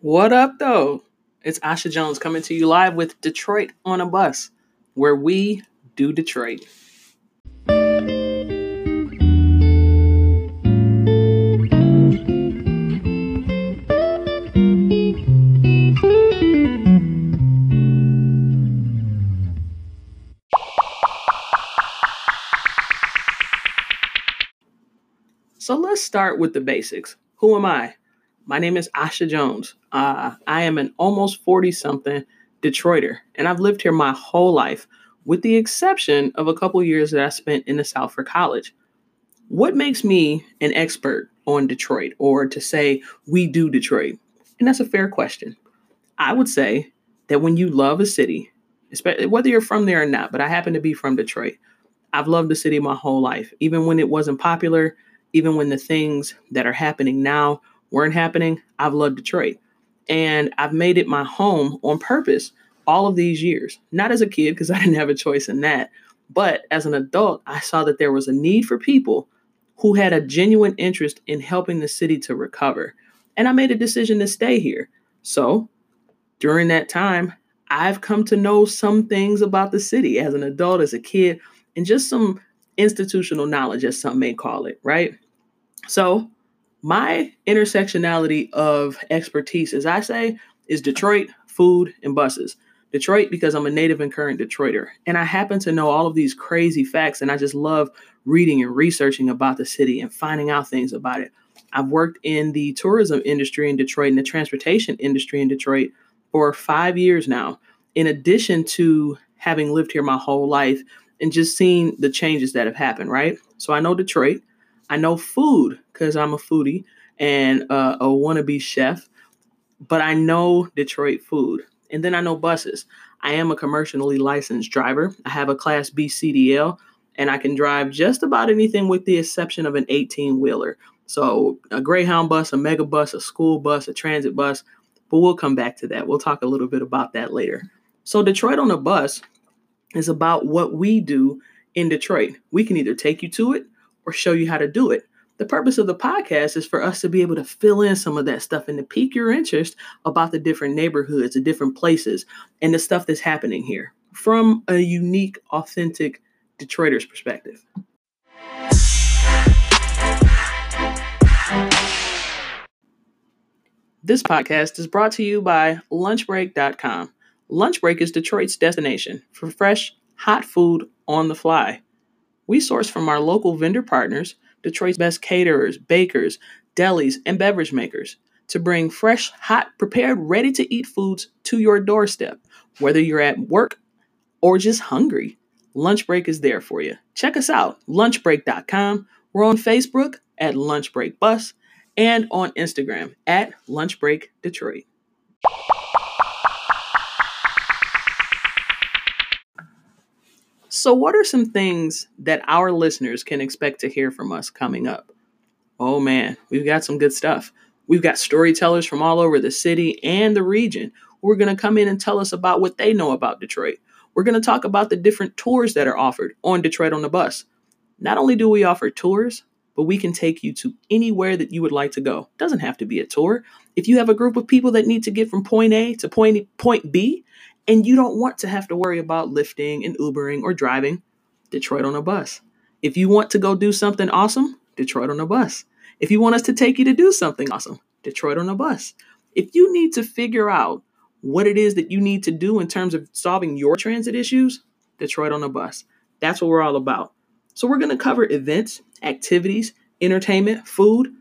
What up, though? It's Asha Jones coming to you live with Detroit on a Bus, where we do Detroit. So let's start with the basics. Who am I? My name is Asha Jones. Uh, I am an almost 40 something Detroiter, and I've lived here my whole life, with the exception of a couple years that I spent in the South for college. What makes me an expert on Detroit, or to say we do Detroit? And that's a fair question. I would say that when you love a city, especially whether you're from there or not, but I happen to be from Detroit, I've loved the city my whole life, even when it wasn't popular, even when the things that are happening now weren't happening, I've loved Detroit. And I've made it my home on purpose all of these years. Not as a kid, because I didn't have a choice in that. But as an adult, I saw that there was a need for people who had a genuine interest in helping the city to recover. And I made a decision to stay here. So during that time, I've come to know some things about the city as an adult, as a kid, and just some institutional knowledge, as some may call it, right? So my intersectionality of expertise, as I say, is Detroit, food, and buses. Detroit because I'm a native and current Detroiter. And I happen to know all of these crazy facts, and I just love reading and researching about the city and finding out things about it. I've worked in the tourism industry in Detroit and the transportation industry in Detroit for five years now, in addition to having lived here my whole life and just seeing the changes that have happened, right? So I know Detroit. I know food because I'm a foodie and uh, a wannabe chef, but I know Detroit food. And then I know buses. I am a commercially licensed driver. I have a Class B CDL, and I can drive just about anything with the exception of an 18 wheeler. So a Greyhound bus, a mega bus, a school bus, a transit bus. But we'll come back to that. We'll talk a little bit about that later. So Detroit on a bus is about what we do in Detroit. We can either take you to it or show you how to do it. The purpose of the podcast is for us to be able to fill in some of that stuff and to pique your interest about the different neighborhoods, the different places, and the stuff that's happening here from a unique, authentic Detroiter's perspective. This podcast is brought to you by lunchbreak.com. Lunchbreak is Detroit's destination for fresh, hot food on the fly. We source from our local vendor partners, Detroit's best caterers, bakers, delis, and beverage makers to bring fresh, hot, prepared, ready to eat foods to your doorstep. Whether you're at work or just hungry, Lunch Break is there for you. Check us out, lunchbreak.com. We're on Facebook at Lunch Break Bus and on Instagram at Lunch Break Detroit. So, what are some things that our listeners can expect to hear from us coming up? Oh man, we've got some good stuff. We've got storytellers from all over the city and the region who are going to come in and tell us about what they know about Detroit. We're going to talk about the different tours that are offered on Detroit on the Bus. Not only do we offer tours, but we can take you to anywhere that you would like to go. Doesn't have to be a tour. If you have a group of people that need to get from point A to point point B, and you don't want to have to worry about lifting and Ubering or driving Detroit on a bus. If you want to go do something awesome, Detroit on a bus. If you want us to take you to do something awesome, Detroit on a bus. If you need to figure out what it is that you need to do in terms of solving your transit issues, Detroit on a bus. That's what we're all about. So, we're going to cover events, activities, entertainment, food,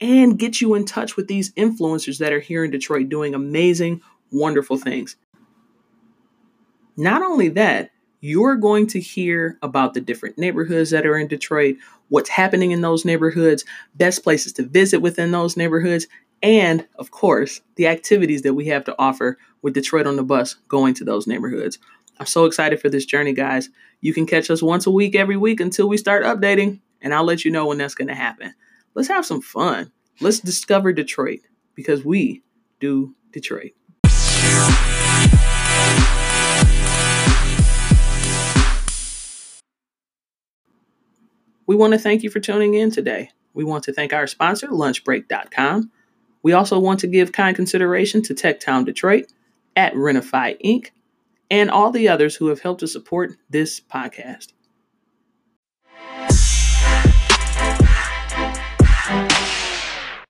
and get you in touch with these influencers that are here in Detroit doing amazing, wonderful things. Not only that, you're going to hear about the different neighborhoods that are in Detroit, what's happening in those neighborhoods, best places to visit within those neighborhoods, and of course, the activities that we have to offer with Detroit on the bus going to those neighborhoods. I'm so excited for this journey, guys. You can catch us once a week every week until we start updating, and I'll let you know when that's going to happen. Let's have some fun. Let's discover Detroit because we do Detroit. We want to thank you for tuning in today. We want to thank our sponsor, lunchbreak.com. We also want to give kind consideration to Techtown Detroit, at Renify Inc., and all the others who have helped to support this podcast.